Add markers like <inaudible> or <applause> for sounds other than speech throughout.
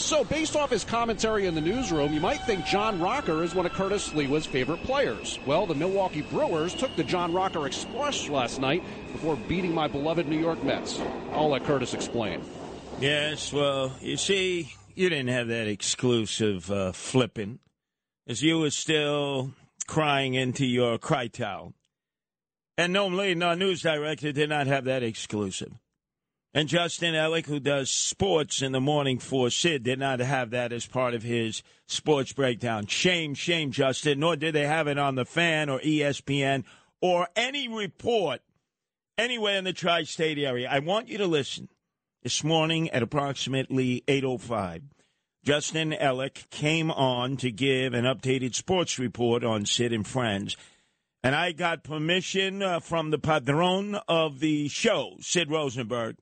So, based off his commentary in the newsroom, you might think John Rocker is one of Curtis Sliwa's favorite players. Well, the Milwaukee Brewers took the John Rocker Express last night before beating my beloved New York Mets. I'll let Curtis explain. Yes, well, you see, you didn't have that exclusive uh, flipping, as you were still crying into your cry towel. And normally, no news director did not have that exclusive. And Justin Ellick, who does sports in the morning for Sid, did not have that as part of his sports breakdown. Shame, shame, Justin. Nor did they have it on the fan or ESPN or any report anywhere in the tri state area. I want you to listen. This morning at approximately 8.05, Justin Ellick came on to give an updated sports report on Sid and Friends. And I got permission uh, from the padron of the show, Sid Rosenberg,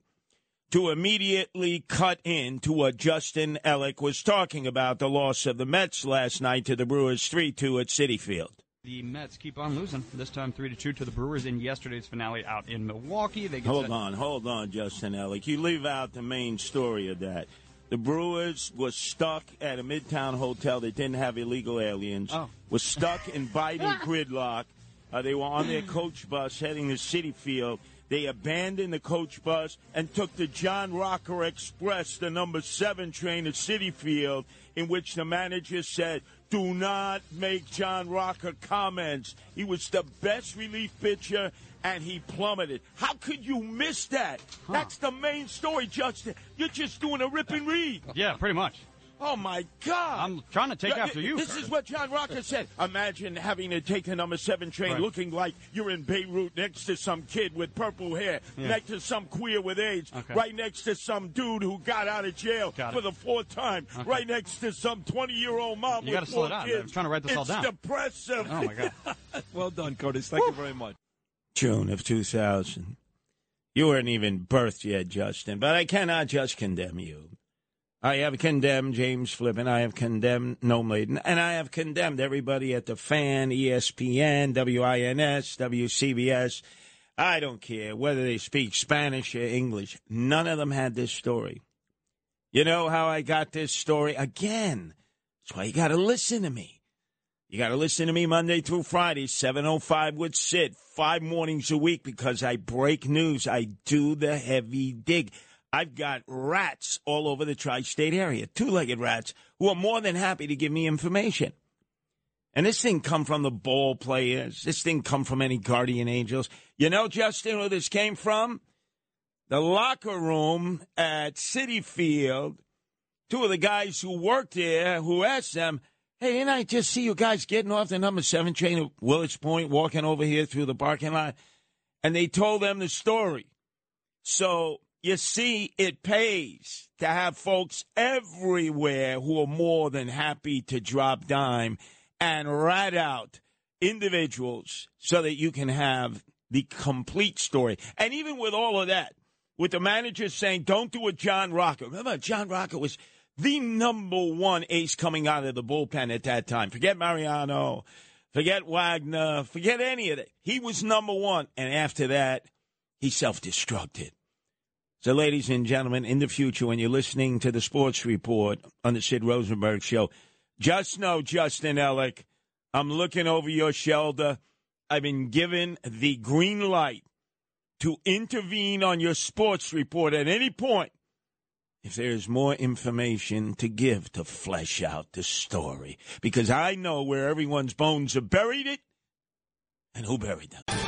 to immediately cut into what Justin Ellick was talking about the loss of the Mets last night to the Brewers 3 2 at Citi Field. The Mets keep on losing. This time, three to two to the Brewers in yesterday's finale out in Milwaukee. They hold set- on, hold on, Justin Ellick. You leave out the main story of that. The Brewers was stuck at a Midtown hotel that didn't have illegal aliens. Oh. Was stuck in <laughs> Biden gridlock. Uh, they were on their coach bus heading to Citi Field they abandoned the coach bus and took the John Rocker Express, the number seven train to Citi Field, in which the manager said, do not make John Rocker comments. He was the best relief pitcher and he plummeted. How could you miss that? Huh. That's the main story, Justin. You're just doing a rip and read. Yeah, pretty much. Oh my God! I'm trying to take yeah, after you. This is what John Rocker said. Imagine having to take the number seven train, right. looking like you're in Beirut next to some kid with purple hair, yeah. next to some queer with AIDS, okay. right next to some dude who got out of jail got for it. the fourth time, okay. right next to some 20 year old mom you with gotta slow down. kids. I'm trying to write this it's all down. It's depressive. Oh my God! <laughs> well done, Curtis. Thank Woo. you very much. June of 2000. You weren't even birthed yet, Justin, but I cannot just condemn you. I have condemned James Flippin. I have condemned Noam Laden. And I have condemned everybody at the fan, ESPN, WINS, WCBS. I don't care whether they speak Spanish or English. None of them had this story. You know how I got this story? Again, that's why you got to listen to me. You got to listen to me Monday through Friday, 7.05 with Sid, five mornings a week because I break news. I do the heavy dig. I've got rats all over the tri state area, two legged rats, who are more than happy to give me information. And this thing come from the ball players. This thing come from any guardian angels. You know, Justin, where this came from? The locker room at Citi Field. Two of the guys who worked there who asked them, Hey, didn't I just see you guys getting off the number seven train at Willets Point, walking over here through the parking lot? And they told them the story. So you see, it pays to have folks everywhere who are more than happy to drop dime and rat out individuals so that you can have the complete story. And even with all of that, with the manager saying, don't do a John Rocker. Remember, John Rocker was the number one ace coming out of the bullpen at that time. Forget Mariano, forget Wagner, forget any of it. He was number one. And after that, he self destructed. So, ladies and gentlemen, in the future, when you're listening to the sports report on the Sid Rosenberg show, just know, Justin Ellick, I'm looking over your shoulder. I've been given the green light to intervene on your sports report at any point if there's more information to give to flesh out the story. Because I know where everyone's bones are buried it and who buried them.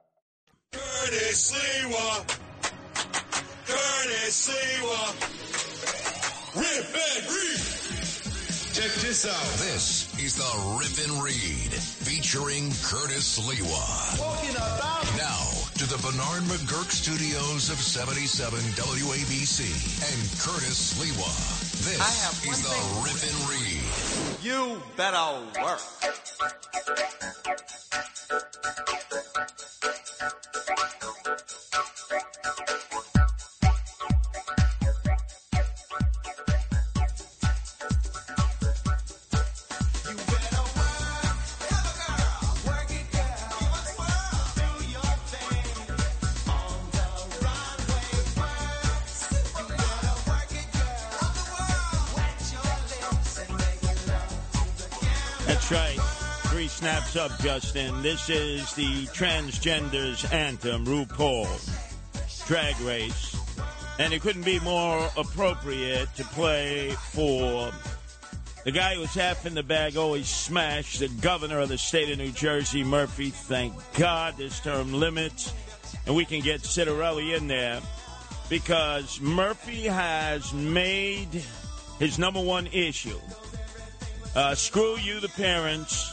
Curtis Sliwa. Curtis Sliwa. Rip and read. Check this out. This is the Rip and Read featuring Curtis Sliwa. Talking about Now to the Bernard McGuirk studios of 77 WABC and Curtis Sliwa. This I have is the thing- Rip and Read. you better work. Snaps up, Justin. This is the transgenders anthem, RuPaul Drag Race. And it couldn't be more appropriate to play for the guy who's half in the bag, always smashed, the governor of the state of New Jersey, Murphy. Thank God this term limits. And we can get Ciattarelli in there because Murphy has made his number one issue uh, screw you, the parents.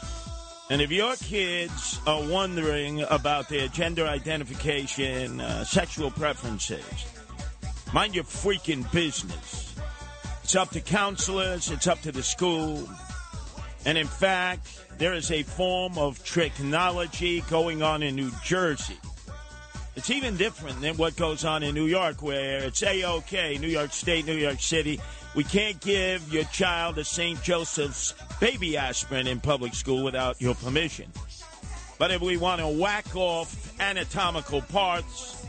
And if your kids are wondering about their gender identification, uh, sexual preferences, mind your freaking business. It's up to counselors, it's up to the school. And in fact, there is a form of technology going on in New Jersey. It's even different than what goes on in New York, where it's A OK, New York State, New York City. We can't give your child a St. Joseph's baby aspirin in public school without your permission. But if we want to whack off anatomical parts,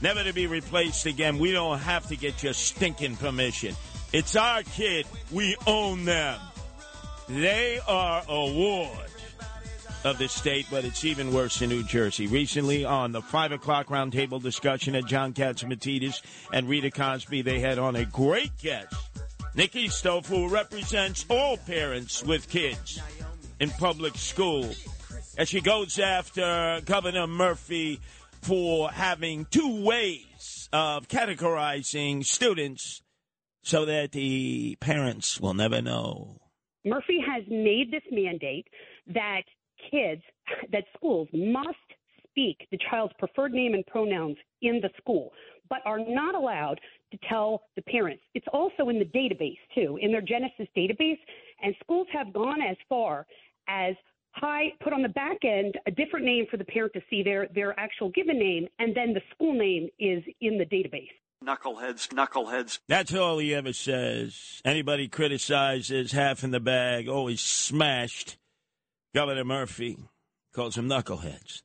never to be replaced again, we don't have to get your stinking permission. It's our kid. We own them. They are a ward of the state, but it's even worse in New Jersey. Recently, on the 5 o'clock roundtable discussion at John Catsimatidis and Rita Cosby, they had on a great guest, Nikki Stoff, who represents all parents with kids in public school. As she goes after Governor Murphy for having two ways of categorizing students so that the parents will never know. Murphy has made this mandate that kids, that schools must speak the child's preferred name and pronouns in the school, but are not allowed to tell the parents. It's also in the database, too, in their Genesis database. And schools have gone as far as high, put on the back end a different name for the parent to see their, their actual given name, and then the school name is in the database. Knuckleheads, knuckleheads. That's all he ever says. Anybody criticizes half in the bag, always smashed. Governor Murphy calls them knuckleheads.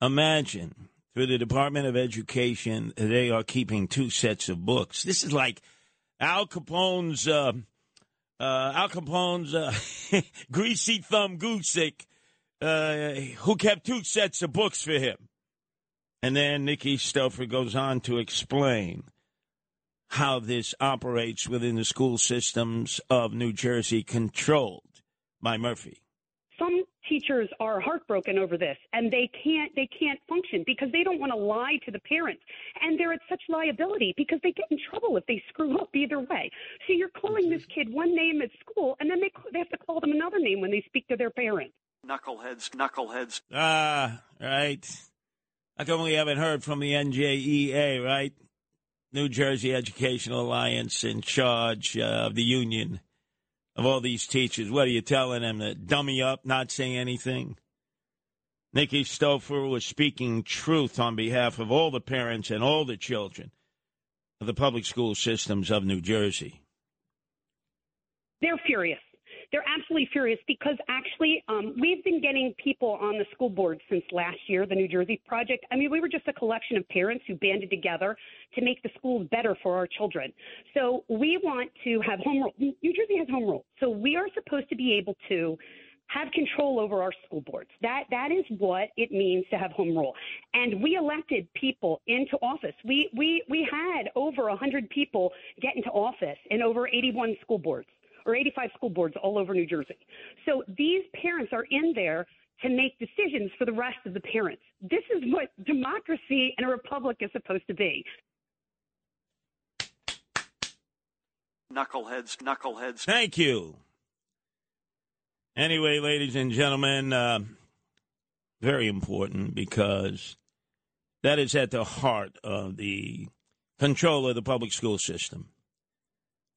Imagine through the Department of Education, they are keeping two sets of books. This is like Al Capone's, uh, uh, Al Capone's uh, <laughs> greasy thumb Guzik, uh, who kept two sets of books for him. And then Nikki Stouffer goes on to explain how this operates within the school systems of New Jersey, controlled by Murphy. Some teachers are heartbroken over this and they can't they can't function because they don't want to lie to the parents and they're at such liability because they get in trouble if they screw up either way so you're calling this kid one name at school and then they they have to call them another name when they speak to their parents Knuckleheads, knuckleheads. Ah, right. i come we haven't heard from the NJEA, right? New Jersey Educational Alliance in charge uh, of the union of all these teachers. What are you telling them to dummy up, not say anything? Nikki Stouffer was speaking truth on behalf of all the parents and all the children of the public school systems of New Jersey. they're furious they're absolutely furious because actually um, we've been getting people on the school board since last year, the New Jersey Project. I mean, we were just a collection of parents who banded together to make the schools better for our children. So we want to have home rule. New Jersey has home rule. So we are supposed to be able to have control over our school boards. That that is what it means to have home rule. And we elected people into office. We we we had over 100 people get into office in over 81 school boards or 85 school boards all over New Jersey. So these parents are in there to make decisions for the rest of the parents. This is what democracy and a republic is supposed to be. Knuckleheads, knuckleheads. Thank you. Anyway, ladies and gentlemen, uh, very important because that is at the heart of the control of the public school system.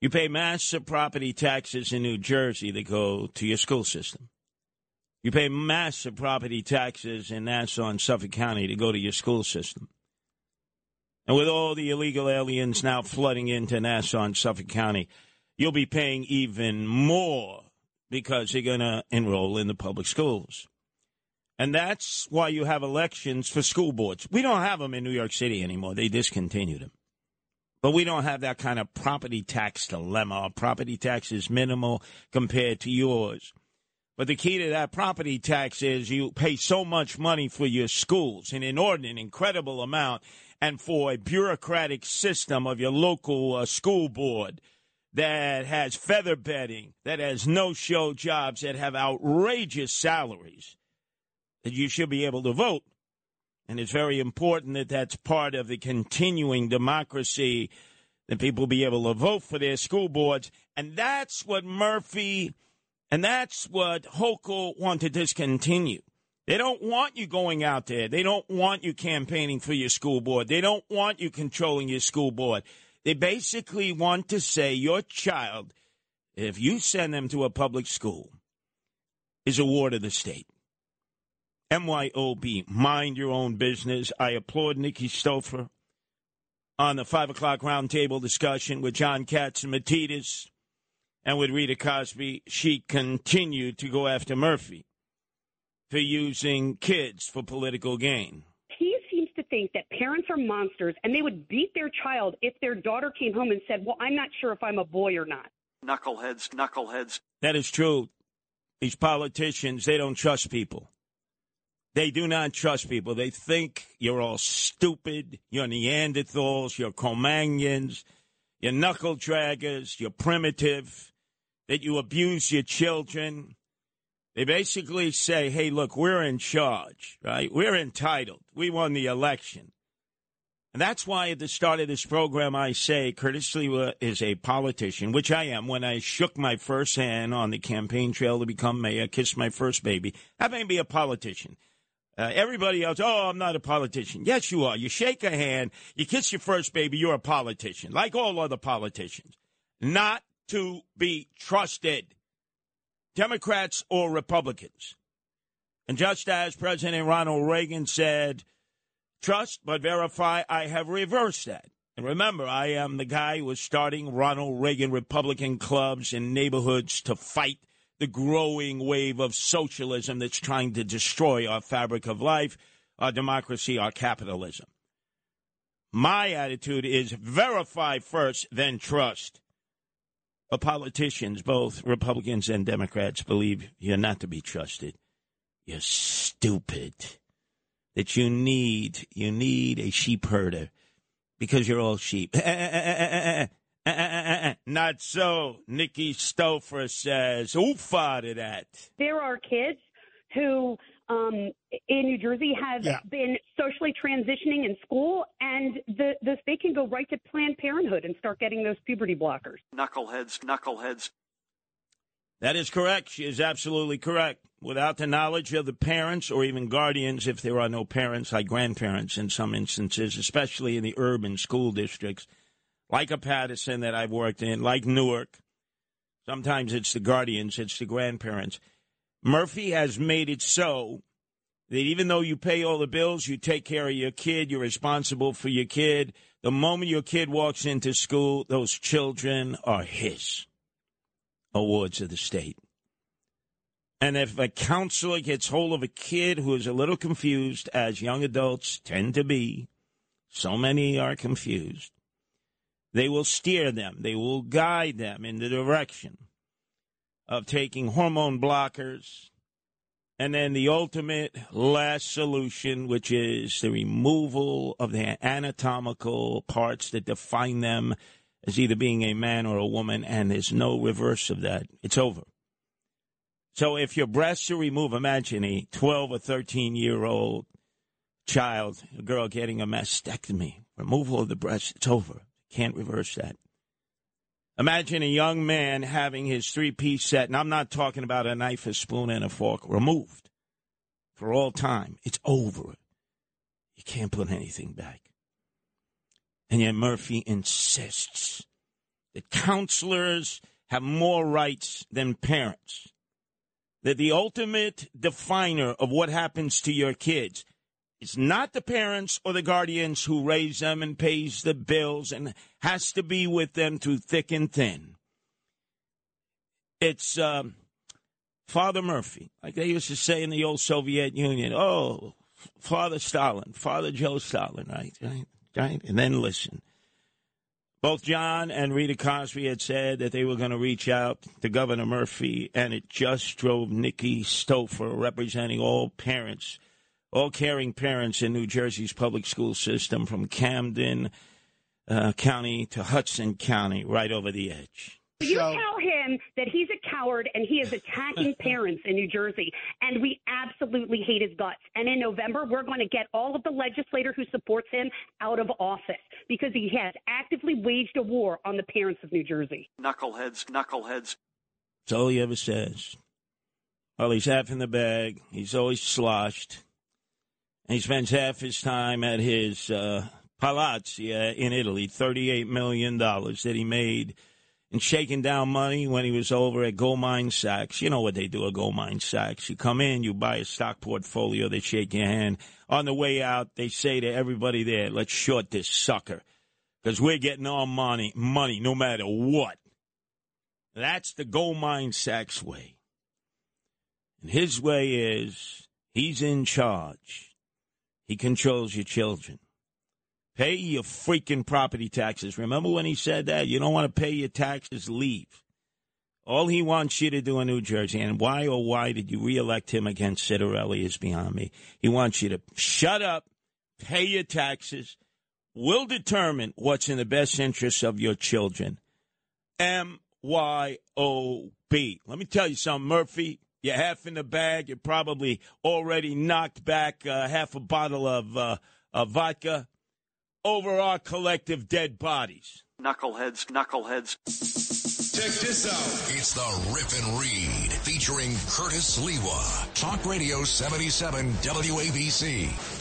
You pay massive property taxes in New Jersey that go to your school system. You pay massive property taxes in Nassau and Suffolk County to go to your school system. And with all the illegal aliens now flooding into Nassau and Suffolk County, you'll be paying even more because you're going to enroll in the public schools. And that's why you have elections for school boards. We don't have them in New York City anymore. They discontinued them. But we don't have that kind of property tax dilemma. Our property tax is minimal compared to yours. But the key to that property tax is you pay so much money for your schools, an inordinate, incredible amount, and for a bureaucratic system of your local uh, school board that has feather bedding, that has no show jobs, that have outrageous salaries, that you should be able to vote. And it's very important that that's part of the continuing democracy that people be able to vote for their school boards. And that's what Murphy and that's what Hochul want to discontinue. They don't want you going out there. They don't want you campaigning for your school board. They don't want you controlling your school board. They basically want to say your child, if you send them to a public school, is a ward of the state. MYOB, mind your own business. I applaud Nikki Stouffer on the 5 o'clock roundtable discussion with John Catsimatidis and with Rita Cosby. She continued to go after Murphy for using kids for political gain. He seems to think that parents are monsters and they would beat their child if their daughter came home and said, Well, I'm not sure if I'm a boy or not. Knuckleheads, knuckleheads. That is true. These politicians, they don't trust people. They do not trust people. They think you're all stupid. You're Neanderthals. You're Cro-Magnons. You're knuckle draggers. You're primitive. That you abuse your children. They basically say, hey, look, we're in charge, right? We're entitled. We won the election. And that's why at the start of this program, I say Curtis Sliwa is a politician, which I am. When I shook my first hand on the campaign trail to become mayor, kissed my first baby, that made me a politician. Uh, everybody else, oh, I'm not a politician. Yes, you are. You shake a hand, you kiss your first baby, you're a politician, like all other politicians. Not to be trusted, Democrats or Republicans. And just as President Ronald Reagan said, trust but verify, I have reversed that. And remember, I am the guy who was starting Ronald Reagan Republican clubs in neighborhoods to fight the growing wave of socialism that's trying to destroy our fabric of life, our democracy, our capitalism. My attitude is verify first, then trust. But politicians, both Republicans and Democrats, believe you're not to be trusted. You're stupid. That you need you need a sheep herder because you're all sheep. <laughs> Uh, not so. Nikki Stouffer says, oofa to that. There are kids who um, in New Jersey have Yeah. been socially transitioning in school, and the, the they can go right to Planned Parenthood and start getting those puberty blockers. Knuckleheads, knuckleheads. That is correct. She is absolutely correct. Without the knowledge of the parents or even guardians, if there are no parents, like grandparents in some instances, especially in the urban school districts, like a Paterson that I've worked in, like Newark. Sometimes it's the guardians, it's the grandparents. Murphy has made it so that even though you pay all the bills, you take care of your kid, you're responsible for your kid. The moment your kid walks into school, those children are his awards of the state. And if a counselor gets hold of a kid who is a little confused, as young adults tend to be, so many are confused, they will steer them, they will guide them in the direction of taking hormone blockers. And then the ultimate last solution, which is the removal of the anatomical parts that define them as either being a man or a woman, and there's no reverse of that. It's over. So if your breasts are removed, imagine a 12 or 13 year old child, a girl getting a mastectomy, removal of the breast, it's over. Can't reverse that. Imagine a young man having his three piece set, and I'm not talking about a knife, a spoon, and a fork, removed for all time. It's over. You can't put anything back. And yet Murphy insists that counselors have more rights than parents. That the ultimate definer of what happens to your kids is not the parents or the guardians who raise them and pays the bills and has to be with them through thick and thin. It's um, Father Murphy, like they used to say in the old Soviet Union. Oh, Father Stalin, Father Joe Stalin, right? Right? Right? And then listen. Both John and Rita Cosby had said that they were going to reach out to Governor Murphy, and it just drove Nikki Stouffer, representing all parents, all caring parents in New Jersey's public school system, from Camden uh, County to Hudson County, right over the edge. You tell him that he's a coward and he is attacking <laughs> parents in New Jersey, and we absolutely hate his guts. And in November, we're going to get all of the legislator who supports him out of office because he has actively waged a war on the parents of New Jersey. Knuckleheads, knuckleheads. That's all he ever says. Well, he's half in the bag. He's always sloshed. And he spends half his time at his uh, Palazzo in Italy, $38 million that he made – in shaking down money when he was over at Goldmine Sachs. You know what they do at Goldmine Sachs. You come in, you buy a stock portfolio, they shake your hand. On the way out, they say to everybody there, let's short this sucker because we're getting our money, money no matter what. That's the Goldmine Sachs way. And his way is he's in charge. He controls your children. Pay your freaking property taxes. Remember when he said that? You don't want to pay your taxes, leave. All he wants you to do in New Jersey, and why or why did you reelect him against Ciattarelli is beyond me. He wants you to shut up, pay your taxes. We'll determine what's in the best interest of your children. M Y O B. Let me tell you something, Murphy. You're half in the bag. You're probably already knocked back uh, half a bottle of, uh, of vodka over our collective dead bodies. Knuckleheads, knuckleheads. Check this out. It's the Rip and Read featuring Curtis Sliwa. Talk Radio 77 WABC.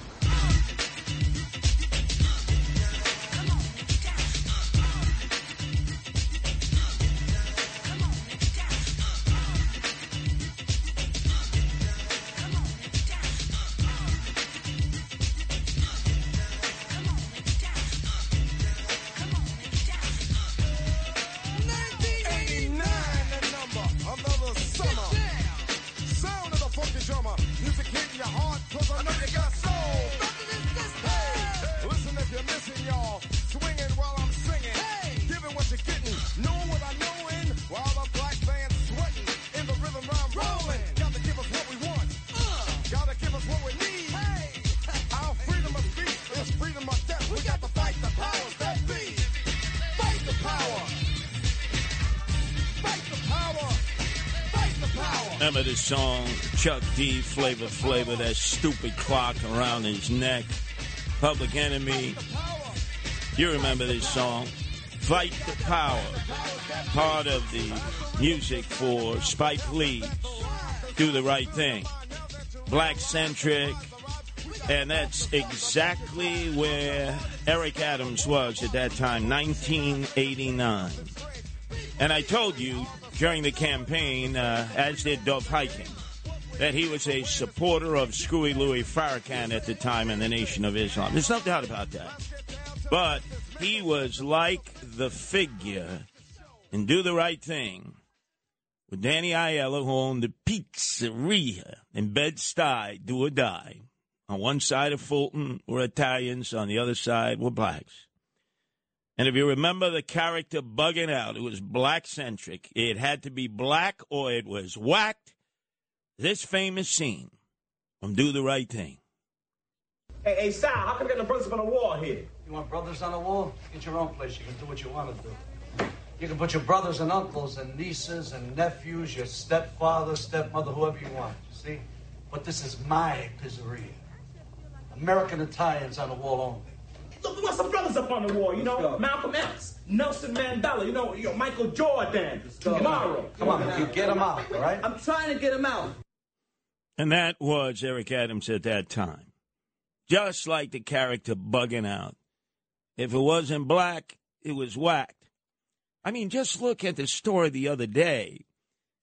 Remember the song Chuck D, Flavor Flavor, that stupid clock around his neck, Public Enemy. You remember this song? Fight the Power, part of the music for Spike Lee's Do the Right Thing. Black centric, and that's exactly where Eric Adams was at that time, 1989. And I told you during the campaign, uh, as did Dov Hikind, that he was a supporter of Screwy Louis Farrakhan at the time in the Nation of Islam. There's no doubt about that. But he was like the figure in Do the Right Thing with Danny Aiello, who owned the pizzeria in Bed-Stuy, Do or Die. On one side of Fulton were Italians, on the other side were blacks. And if you remember the character bugging out, it was black centric. It had to be black or it was whacked. This famous scene from Do the Right Thing. Hey, hey, Sal, how come you got no brothers on the wall here? You want brothers on the wall? Get your own place. You can do what you want to do. You can put your brothers and uncles and nieces and nephews, your stepfather, stepmother, whoever you want. You see? But this is my pizzeria. American Italians on the wall only. Look, we want some brothers up on the wall, you know? Malcolm X, Nelson Mandela, you know, you know Michael Jordan, tomorrow. Come on, you get them out, all right? I'm trying to get him out. And that was Eric Adams at that time. Just like the character bugging out. If it wasn't black, it was whacked. I mean, just look at the story the other day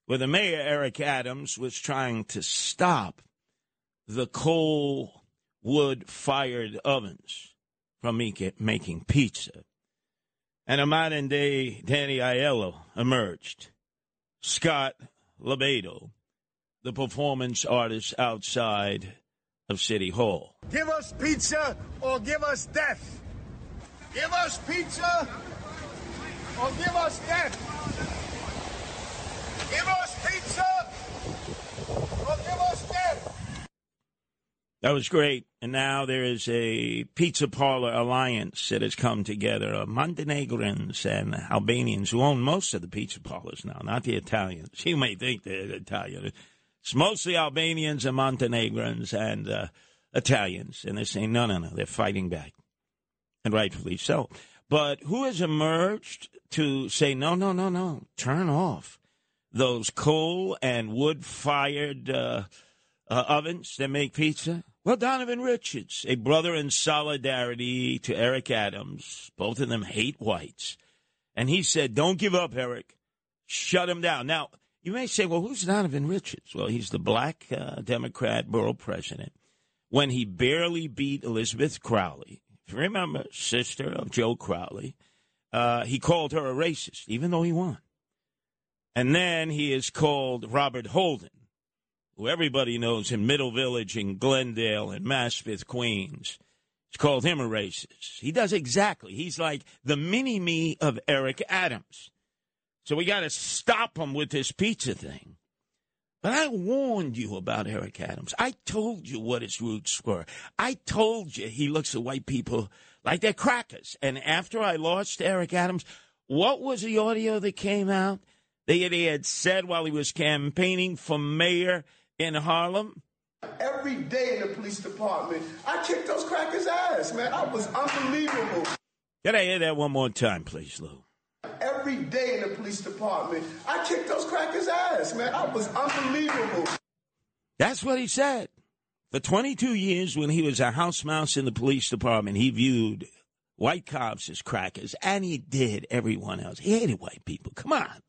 where the mayor, Eric Adams, was trying to stop the coal wood fired ovens from making pizza. And a modern day Danny Aiello emerged. Scott LoBaido, the performance artist outside of City Hall. Give us pizza or give us death. Give us pizza or give us death. Give us pizza or give us death. That was great. And now there is a pizza parlor alliance that has come together of Montenegrins and Albanians who own most of the pizza parlors now, not the Italians. <laughs> You may think they're Italian. It's mostly Albanians and Montenegrins and uh, Italians. And they're saying, no, no, no, they're fighting back. And rightfully so. But who has emerged to say, no, no, no, no, turn off those coal and wood fired uh, uh, ovens that make pizza? Well, Donovan Richards, a brother in solidarity to Eric Adams. Both of them hate whites. And he said, don't give up, Eric. Shut him down. Now, you may say, well, who's Donovan Richards? Well, he's the black uh, Democrat borough president. When he barely beat Elizabeth Crowley, if you remember, sister of Joe Crowley, uh, he called her a racist, even though he won. And then he is called Robert Holden, who everybody knows in Middle Village and Glendale and Maspeth, Queens. It's called him a racist. He does exactly. He's like the mini me of Eric Adams. So we got to stop him with this pizza thing. But I warned you about Eric Adams. I told you what his roots were. I told you he looks at white people like they're crackers. And after I lost Eric Adams, what was the audio that came out that he had said while he was campaigning for mayor in Harlem? Every day in the police department, I kicked those crackers' ass, man. I was unbelievable. Can I hear that one more time, please, Lou? Every day in the police department, I kicked those crackers' ass, man. I was unbelievable. That's what he said. For 22 years, when he was a house mouse in the police department, he viewed white cops as crackers, and he did everyone else. He hated white people. Come on.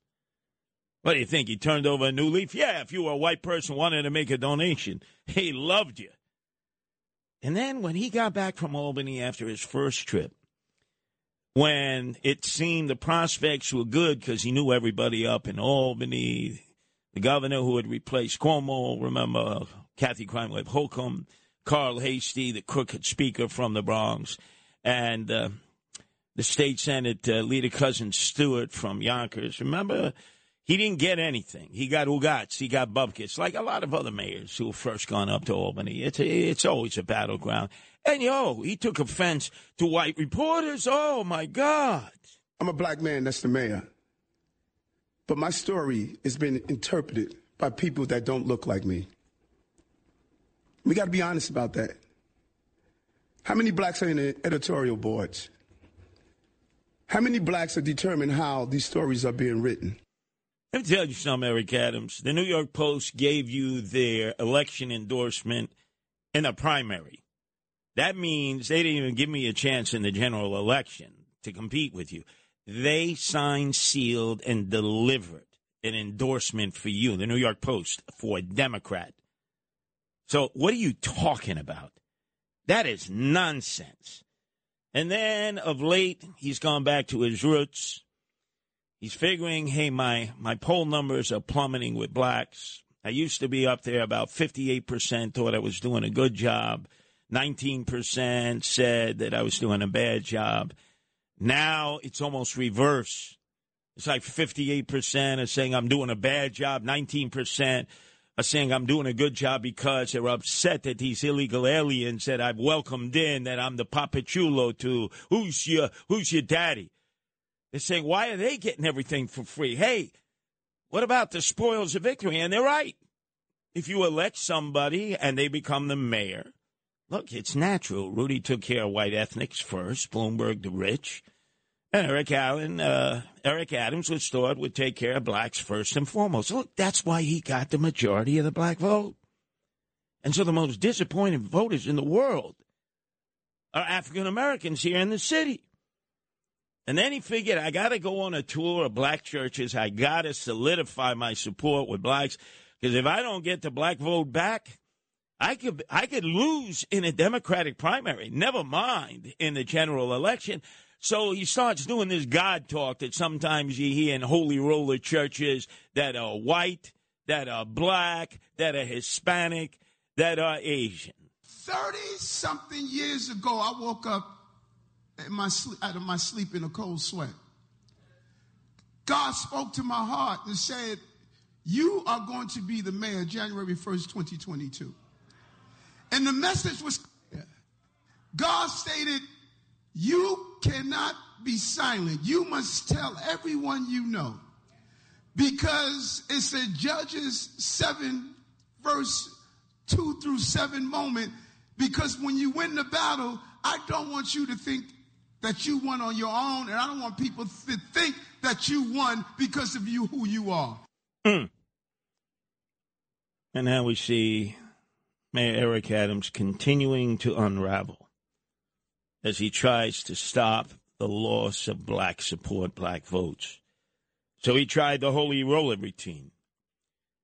What do you think? He turned over a new leaf? Yeah, if you were a white person wanted to make a donation, <laughs> he loved you. And then when he got back from Albany after his first trip, when it seemed the prospects were good because he knew everybody up in Albany, the governor who had replaced Cuomo, remember Kathy Crime Holcomb, Carl Heastie, the crooked speaker from the Bronx, and uh, the state senate uh, leader cousin Stewart from Yonkers. Remember, he didn't get anything. He got ugats, he got bupkis, like a lot of other mayors who have first gone up to Albany. It's it's always a battleground. And yo, he took offense to white reporters. Oh my God! I'm a black man. That's the mayor. But my story has been interpreted by people that don't look like me. We got to be honest about that. How many blacks are in the editorial boards? How many blacks are determining how these stories are being written? Let me tell you something, Eric Adams. The New York Post gave you their election endorsement in a primary. That means they didn't even give me a chance in the general election to compete with you. They signed, sealed, and delivered an endorsement for you, the New York Post, for a Democrat. So what are you talking about? That is nonsense. And then of late, he's gone back to his roots. He's figuring, hey, my, my poll numbers are plummeting with blacks. I used to be up there about 58% thought I was doing a good job. 19% said that I was doing a bad job. Now it's almost reverse. It's like 58% are saying I'm doing a bad job, 19% are saying I'm doing a good job because they're upset that these illegal aliens that I've welcomed in, that I'm the papachulo to, who's your, who's your daddy? They're saying, why are they getting everything for free? Hey, what about the spoils of victory? And they're right. If you elect somebody and they become the mayor, look, it's natural. Rudy took care of white ethnics first, Bloomberg the rich. And Eric Allen, uh, Eric Adams was thought would take care of blacks first and foremost. Look, that's why he got the majority of the black vote. And so the most disappointed voters in the world are African Americans here in the city. And then he figured, I got to go on a tour of black churches. I got to solidify my support with blacks. Because if I don't get the black vote back, I could, I could lose in a Democratic primary, never mind in the general election. So he starts doing this God talk that sometimes you hear in holy roller churches that are white, that are black, that are Hispanic, that are Asian. 30 something years ago, I woke up my sleep, out of my sleep in a cold sweat. God spoke to my heart and said, You are going to be the mayor January 1st, 2022. And the message was clear. God stated, You cannot be silent. You must tell everyone you know. Because it's a Judges 7, verse 2 through 7 moment. Because when you win the battle, I don't want you to think that you won on your own, and I don't want people to think that you won because of you who you are. Mm. And now we see Mayor Eric Adams continuing to unravel as he tries to stop the loss of black support, black votes. So he tried the holy roller routine.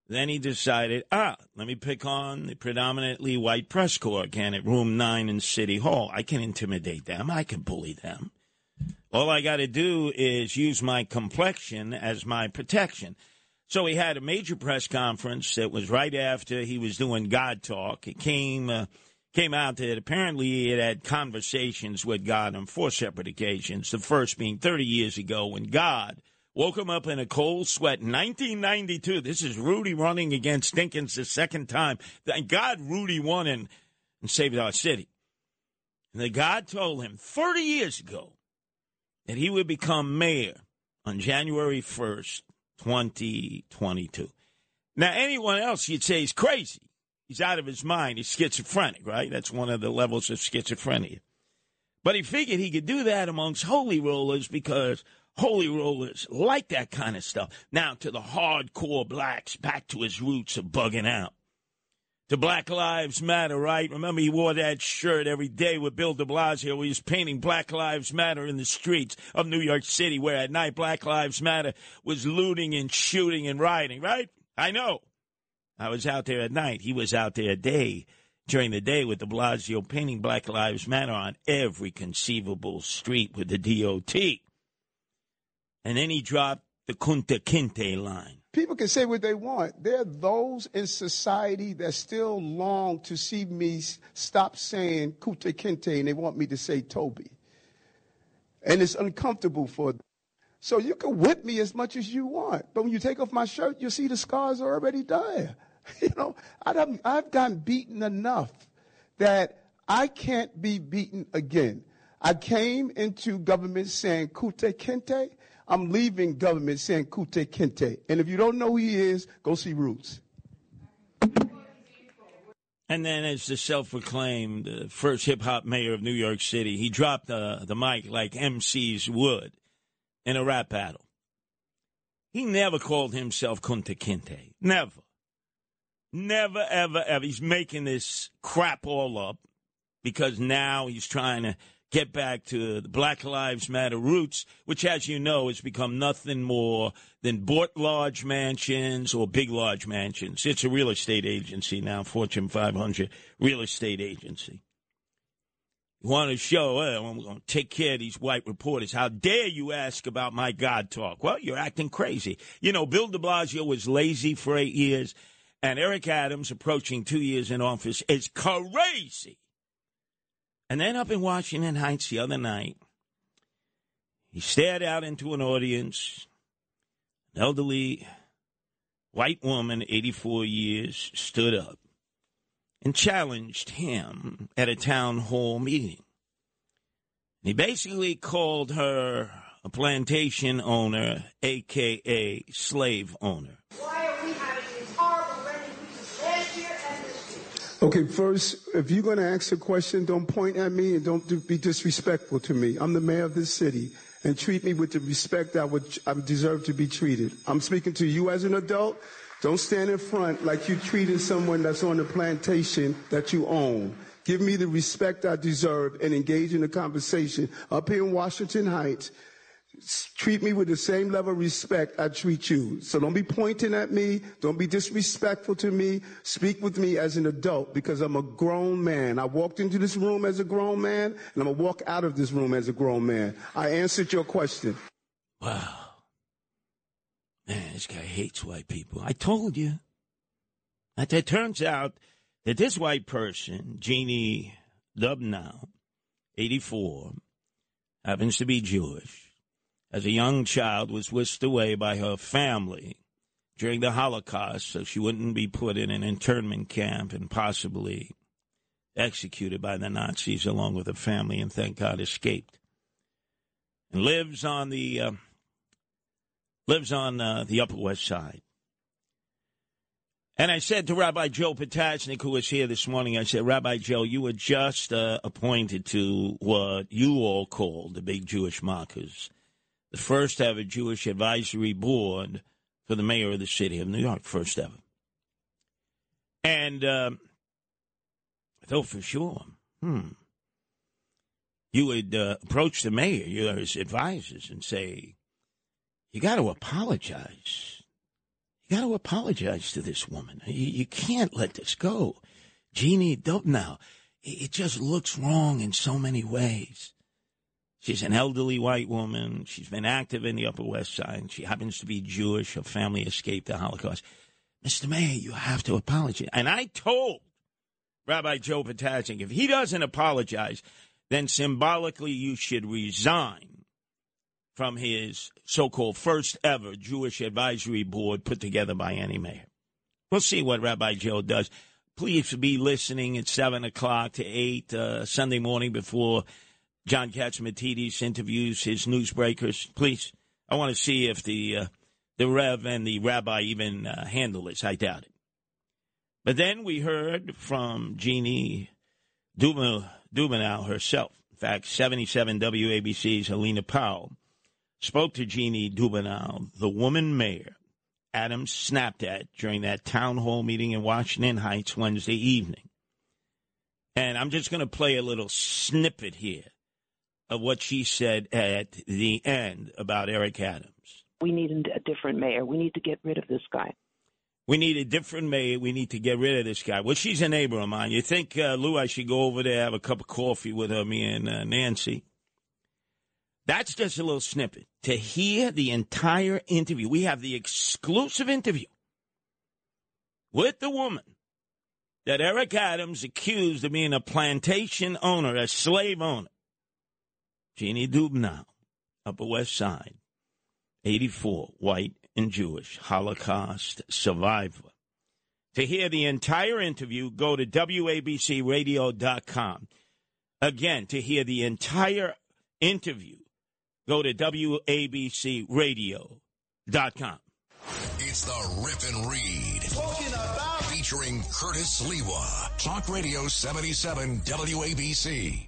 Then he decided, ah, let me pick on the predominantly white press corps again at room nine in City Hall. I can intimidate them. I can bully them. All I got to do is use my complexion as my protection. So he had a major press conference that was right after he was doing God Talk. It came uh, came out that apparently he had had conversations with God on four separate occasions. The first being 30 years ago when God woke him up in a cold sweat. 1992. This is Rudy running against Dinkins the second time. Thank God Rudy won and, and saved our city. And that God told him 30 years ago that he would become mayor on January 1st, 2022. Now, anyone else you'd say is crazy. He's out of his mind. He's schizophrenic, right? That's one of the levels of schizophrenia. But he figured he could do that amongst holy rollers because holy rollers like that kind of stuff. Now, to the hardcore blacks, back to his roots of bugging out. To Black Lives Matter, right? Remember, he wore that shirt every day with Bill de Blasio. He was painting Black Lives Matter in the streets of New York City, where at night Black Lives Matter was looting and shooting and rioting, right? I know. I was out there at night. He was out there day during the day with de Blasio painting Black Lives Matter on every conceivable street with the DOT. And then he dropped the Kunta Kinte line. People can say what they want. There are those in society that still long to see me stop saying Kunta Kinte and they want me to say Toby. And it's uncomfortable for them. So you can whip me as much as you want. But when you take off my shirt, you see the scars are already there. <laughs> You know, I've, I've gotten beaten enough that I can't be beaten again. I came into government saying Kunta Kinte. I'm leaving government saying Kunta Kinte. And if you don't know who he is, go see Roots. And then, as the self proclaimed uh, first hip hop mayor of New York City, he dropped uh, the mic like MCs would in a rap battle. He never called himself Kunta Kinte. Never. Never, ever, ever. He's making this crap all up because now he's trying to get back to the Black Lives Matter roots, which, as you know, has become nothing more than bought large mansions or big large mansions. It's a real estate agency now, Fortune 500 real estate agency. You want to show, oh, I'm going to take care of these white reporters. How dare you ask about my God talk? Well, you're acting crazy. You know, Bill de Blasio was lazy for eight years and Eric Adams, approaching two years in office, is crazy. And then up in Washington Heights the other night, He stared out into an audience. An elderly white woman, 84 years, stood up and challenged him at a town hall meeting. He basically called her a plantation owner, aka slave owner. Why are we having these horrible refugees last year and this year? Okay, first, if you're going to ask a question, don't point at me and don't do- be disrespectful to me. I'm the mayor of this city, and treat me with the respect I would I deserve to be treated. I'm speaking to you as an adult. Don't stand in front like you treated someone that's on the plantation that you own. Give me the respect I deserve and engage in a conversation up here in Washington Heights. Treat me with the same level of respect I treat you. So don't be pointing at me. Don't be disrespectful to me. Speak with me as an adult because I'm a grown man. I walked into this room as a grown man and I'm going to walk out of this room as a grown man. I answered your question. Wow. Man, this guy hates white people. I told you. That it turns out that this white person, Jeannie Dubnow, 84, happens to be Jewish. As a young child, was whisked away by her family during the Holocaust so she wouldn't be put in an internment camp and possibly executed by the Nazis along with her family, and thank God escaped. And lives on the uh, lives on uh, the Upper West Side. And I said to Rabbi Joe Potashnik, who was here this morning, I said, Rabbi Joe, you were just uh, appointed to what you all call the big Jewish mockers, the first ever Jewish advisory board for the mayor of the city of New York, first ever. And I thought for sure, hmm, you would uh, approach the mayor, your advisors, and say, you got to apologize. You got to apologize to this woman. You, you can't let this go. Jeannie Dubnow, it, it just looks wrong in so many ways. She's an elderly white woman. She's been active in the Upper West Side. She happens to be Jewish. Her family escaped the Holocaust. Mr. Mayor, you have to apologize. And I told Rabbi Joe Potashnik, if he doesn't apologize, then symbolically you should resign from his so called first ever Jewish advisory board put together by any mayor. We'll see what Rabbi Joe does. Please be listening at 7 o'clock to 8 uh, Sunday morning before John Catsimatidis interviews his newsbreakers. Please, I want to see if the, uh, the Rev and the Rabbi even uh, handle this. I doubt it. But then we heard from Jeannie Dubin- Dubinow herself. In fact, 77 WABC's Helena Powell spoke to Jeannie Dubinow, the woman mayor Adams snapped at during that town hall meeting in Washington Heights Wednesday evening. And I'm just going to play a little snippet here of what she said at the end about Eric Adams. We need a different mayor. We need to get rid of this guy. We need a different mayor. We need to get rid of this guy. Well, she's a neighbor of mine. You think, uh, Lou, I should go over there, have a cup of coffee with her, me and uh, Nancy? That's just a little snippet. To hear the entire interview, we have the exclusive interview with the woman that Eric Adams accused of being a plantation owner, a slave owner. Jeannie Dubnow, Upper West Side, 84, white and Jewish, Holocaust survivor. To hear the entire interview, go to WABCRadio.com. Again, to hear the entire interview, go to WABCRadio.com. It's the Rip and Read. Featuring Curtis Sliwa. Talk Radio 77 WABC.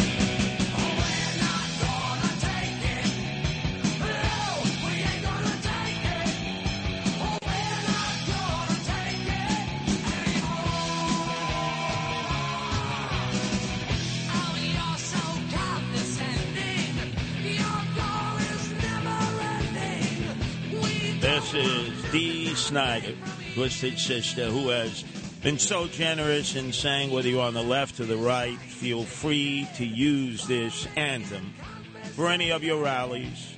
Twisted Sister, who has been so generous in saying whether you're on the left or the right, feel free to use this anthem for any of your rallies,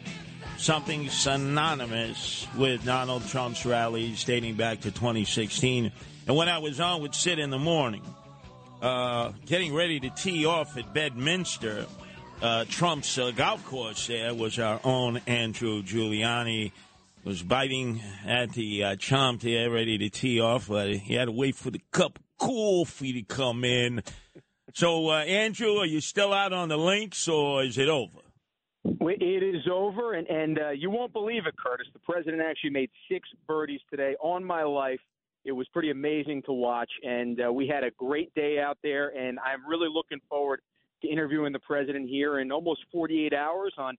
something synonymous with Donald Trump's rallies dating back to 2016. And when I was on with Sid in the morning, uh, getting ready to tee off at Bedminster, uh, Trump's uh, golf course there was our own Andrew Giuliani. Was biting at the uh, chomp there, ready to tee off, but he had to wait for the cup of coffee to come in. So, uh, Andrew, are you still out on the links, or is it over? It is over, and, and uh, you won't believe it, Curtis. The president actually made six birdies today on my life. It was pretty amazing to watch, and uh, we had a great day out there. And I'm really looking forward to interviewing the president here in almost 48 hours on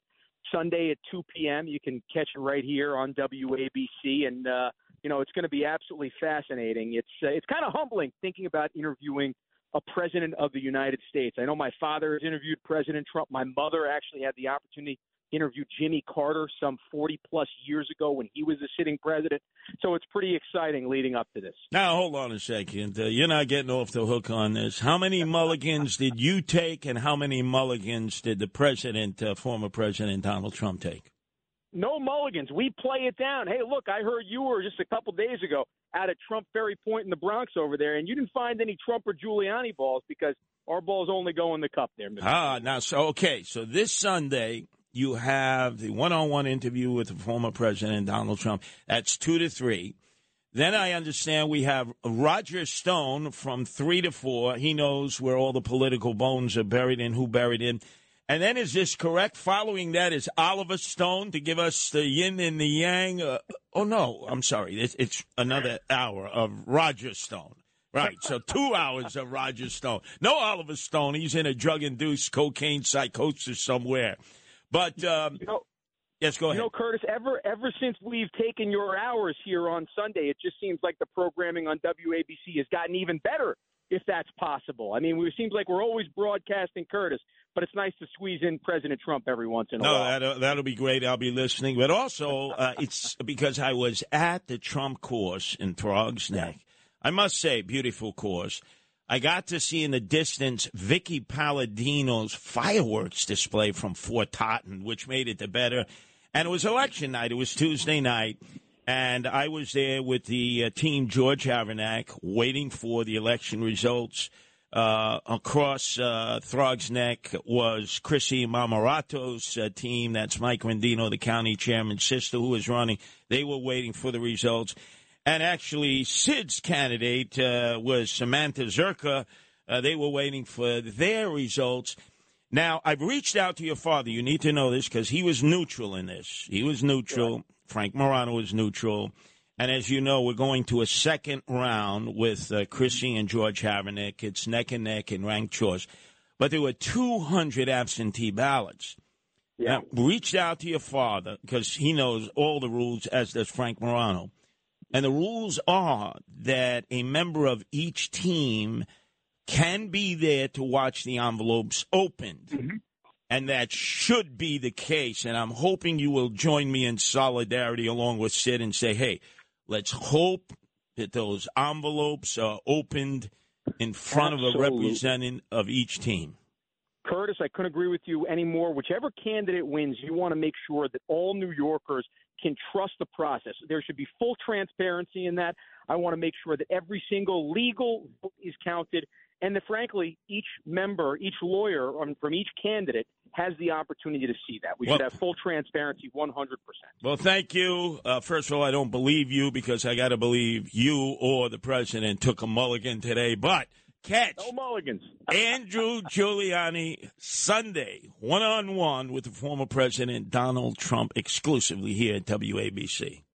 Sunday at 2 p.m. You can catch it right here on WABC, and uh, you know it's going to be absolutely fascinating. It's uh, it's kind of humbling thinking about interviewing a president of the United States. I know my father has interviewed President Trump. My mother actually had the opportunity to interview Jimmy Carter some 40 plus years ago when he was a sitting president. So it's pretty exciting leading up to this. Now, hold on a second. Uh, you're not getting off the hook on this. How many <laughs> mulligans did you take, and how many mulligans did the president, uh, former President Donald Trump, take? No mulligans. We play it down. Hey, look, I heard you were just a couple days ago out at Trump Ferry Point in the Bronx over there, and you didn't find any Trump or Giuliani balls because our balls only go in the cup there. Mr. Ah, now, so, okay. So this Sunday, you have the one on one interview with the former president, Donald Trump. That's two to three. Then I understand we have Roger Stone from three to four. He knows where all the political bones are buried and who buried in. And then is this correct? Following that is Oliver Stone to give us the yin and the yang. Uh, oh no, I'm sorry. It's, it's another hour of Roger Stone. Right, so two hours of Roger Stone. No Oliver Stone. He's in a drug-induced cocaine psychosis somewhere. But um, you know, yes, go ahead. You know, Curtis. Ever ever since we've taken your hours here on Sunday, it just seems like the programming on WABC has gotten even better. If that's possible, I mean, it seems like we're always broadcasting Curtis, but it's nice to squeeze in President Trump every once in a no, while. that'll, that'll be great. I'll be listening. But also, uh, it's because I was at the Trump course in Throgs Neck. I must say, beautiful course. I got to see in the distance Vickie Paladino's fireworks display from Fort Totten, which made it the better. And it was election night. It was Tuesday night. And I was there with the uh, team George Havranek waiting for the election results. Uh, across uh, Throgs Neck was Chrissy Marmorato's uh, team. That's Mike Rendino, the county chairman's sister, who was running. They were waiting for the results. And actually, Sid's candidate uh, was Samantha Zherka. Uh, they were waiting for their results. Now, I've reached out to your father. You need to know this because he was neutral in this. He was neutral. Frank Morano was neutral. And as you know, we're going to a second round with uh, Chrissy and George Havranek. It's neck and neck in ranked choice. But there were 200 absentee ballots. Yeah. Now, reached out to your father because he knows all the rules, as does Frank Morano. And the rules are that a member of each team can be there to watch the envelopes opened. Mm-hmm. And that should be the case. And I'm hoping you will join me in solidarity along with Sid and say, hey, let's hope that those envelopes are opened in front of a Absolutely. representative of each team. Curtis, I couldn't agree with you anymore. Whichever candidate wins, you want to make sure that all New Yorkers can trust the process. There should be full transparency in that. I want to make sure that every single legal vote is counted and that, frankly, each member, each lawyer on, from each candidate has the opportunity to see that. We Well- should have full transparency 100%. Well, thank you. Uh, first of all, I don't believe you because I got to believe you or the president took a mulligan today. But catch No mulligans. <laughs> Andrew Giuliani Sunday, one on one with the former president Donald Trump, exclusively here at WABC.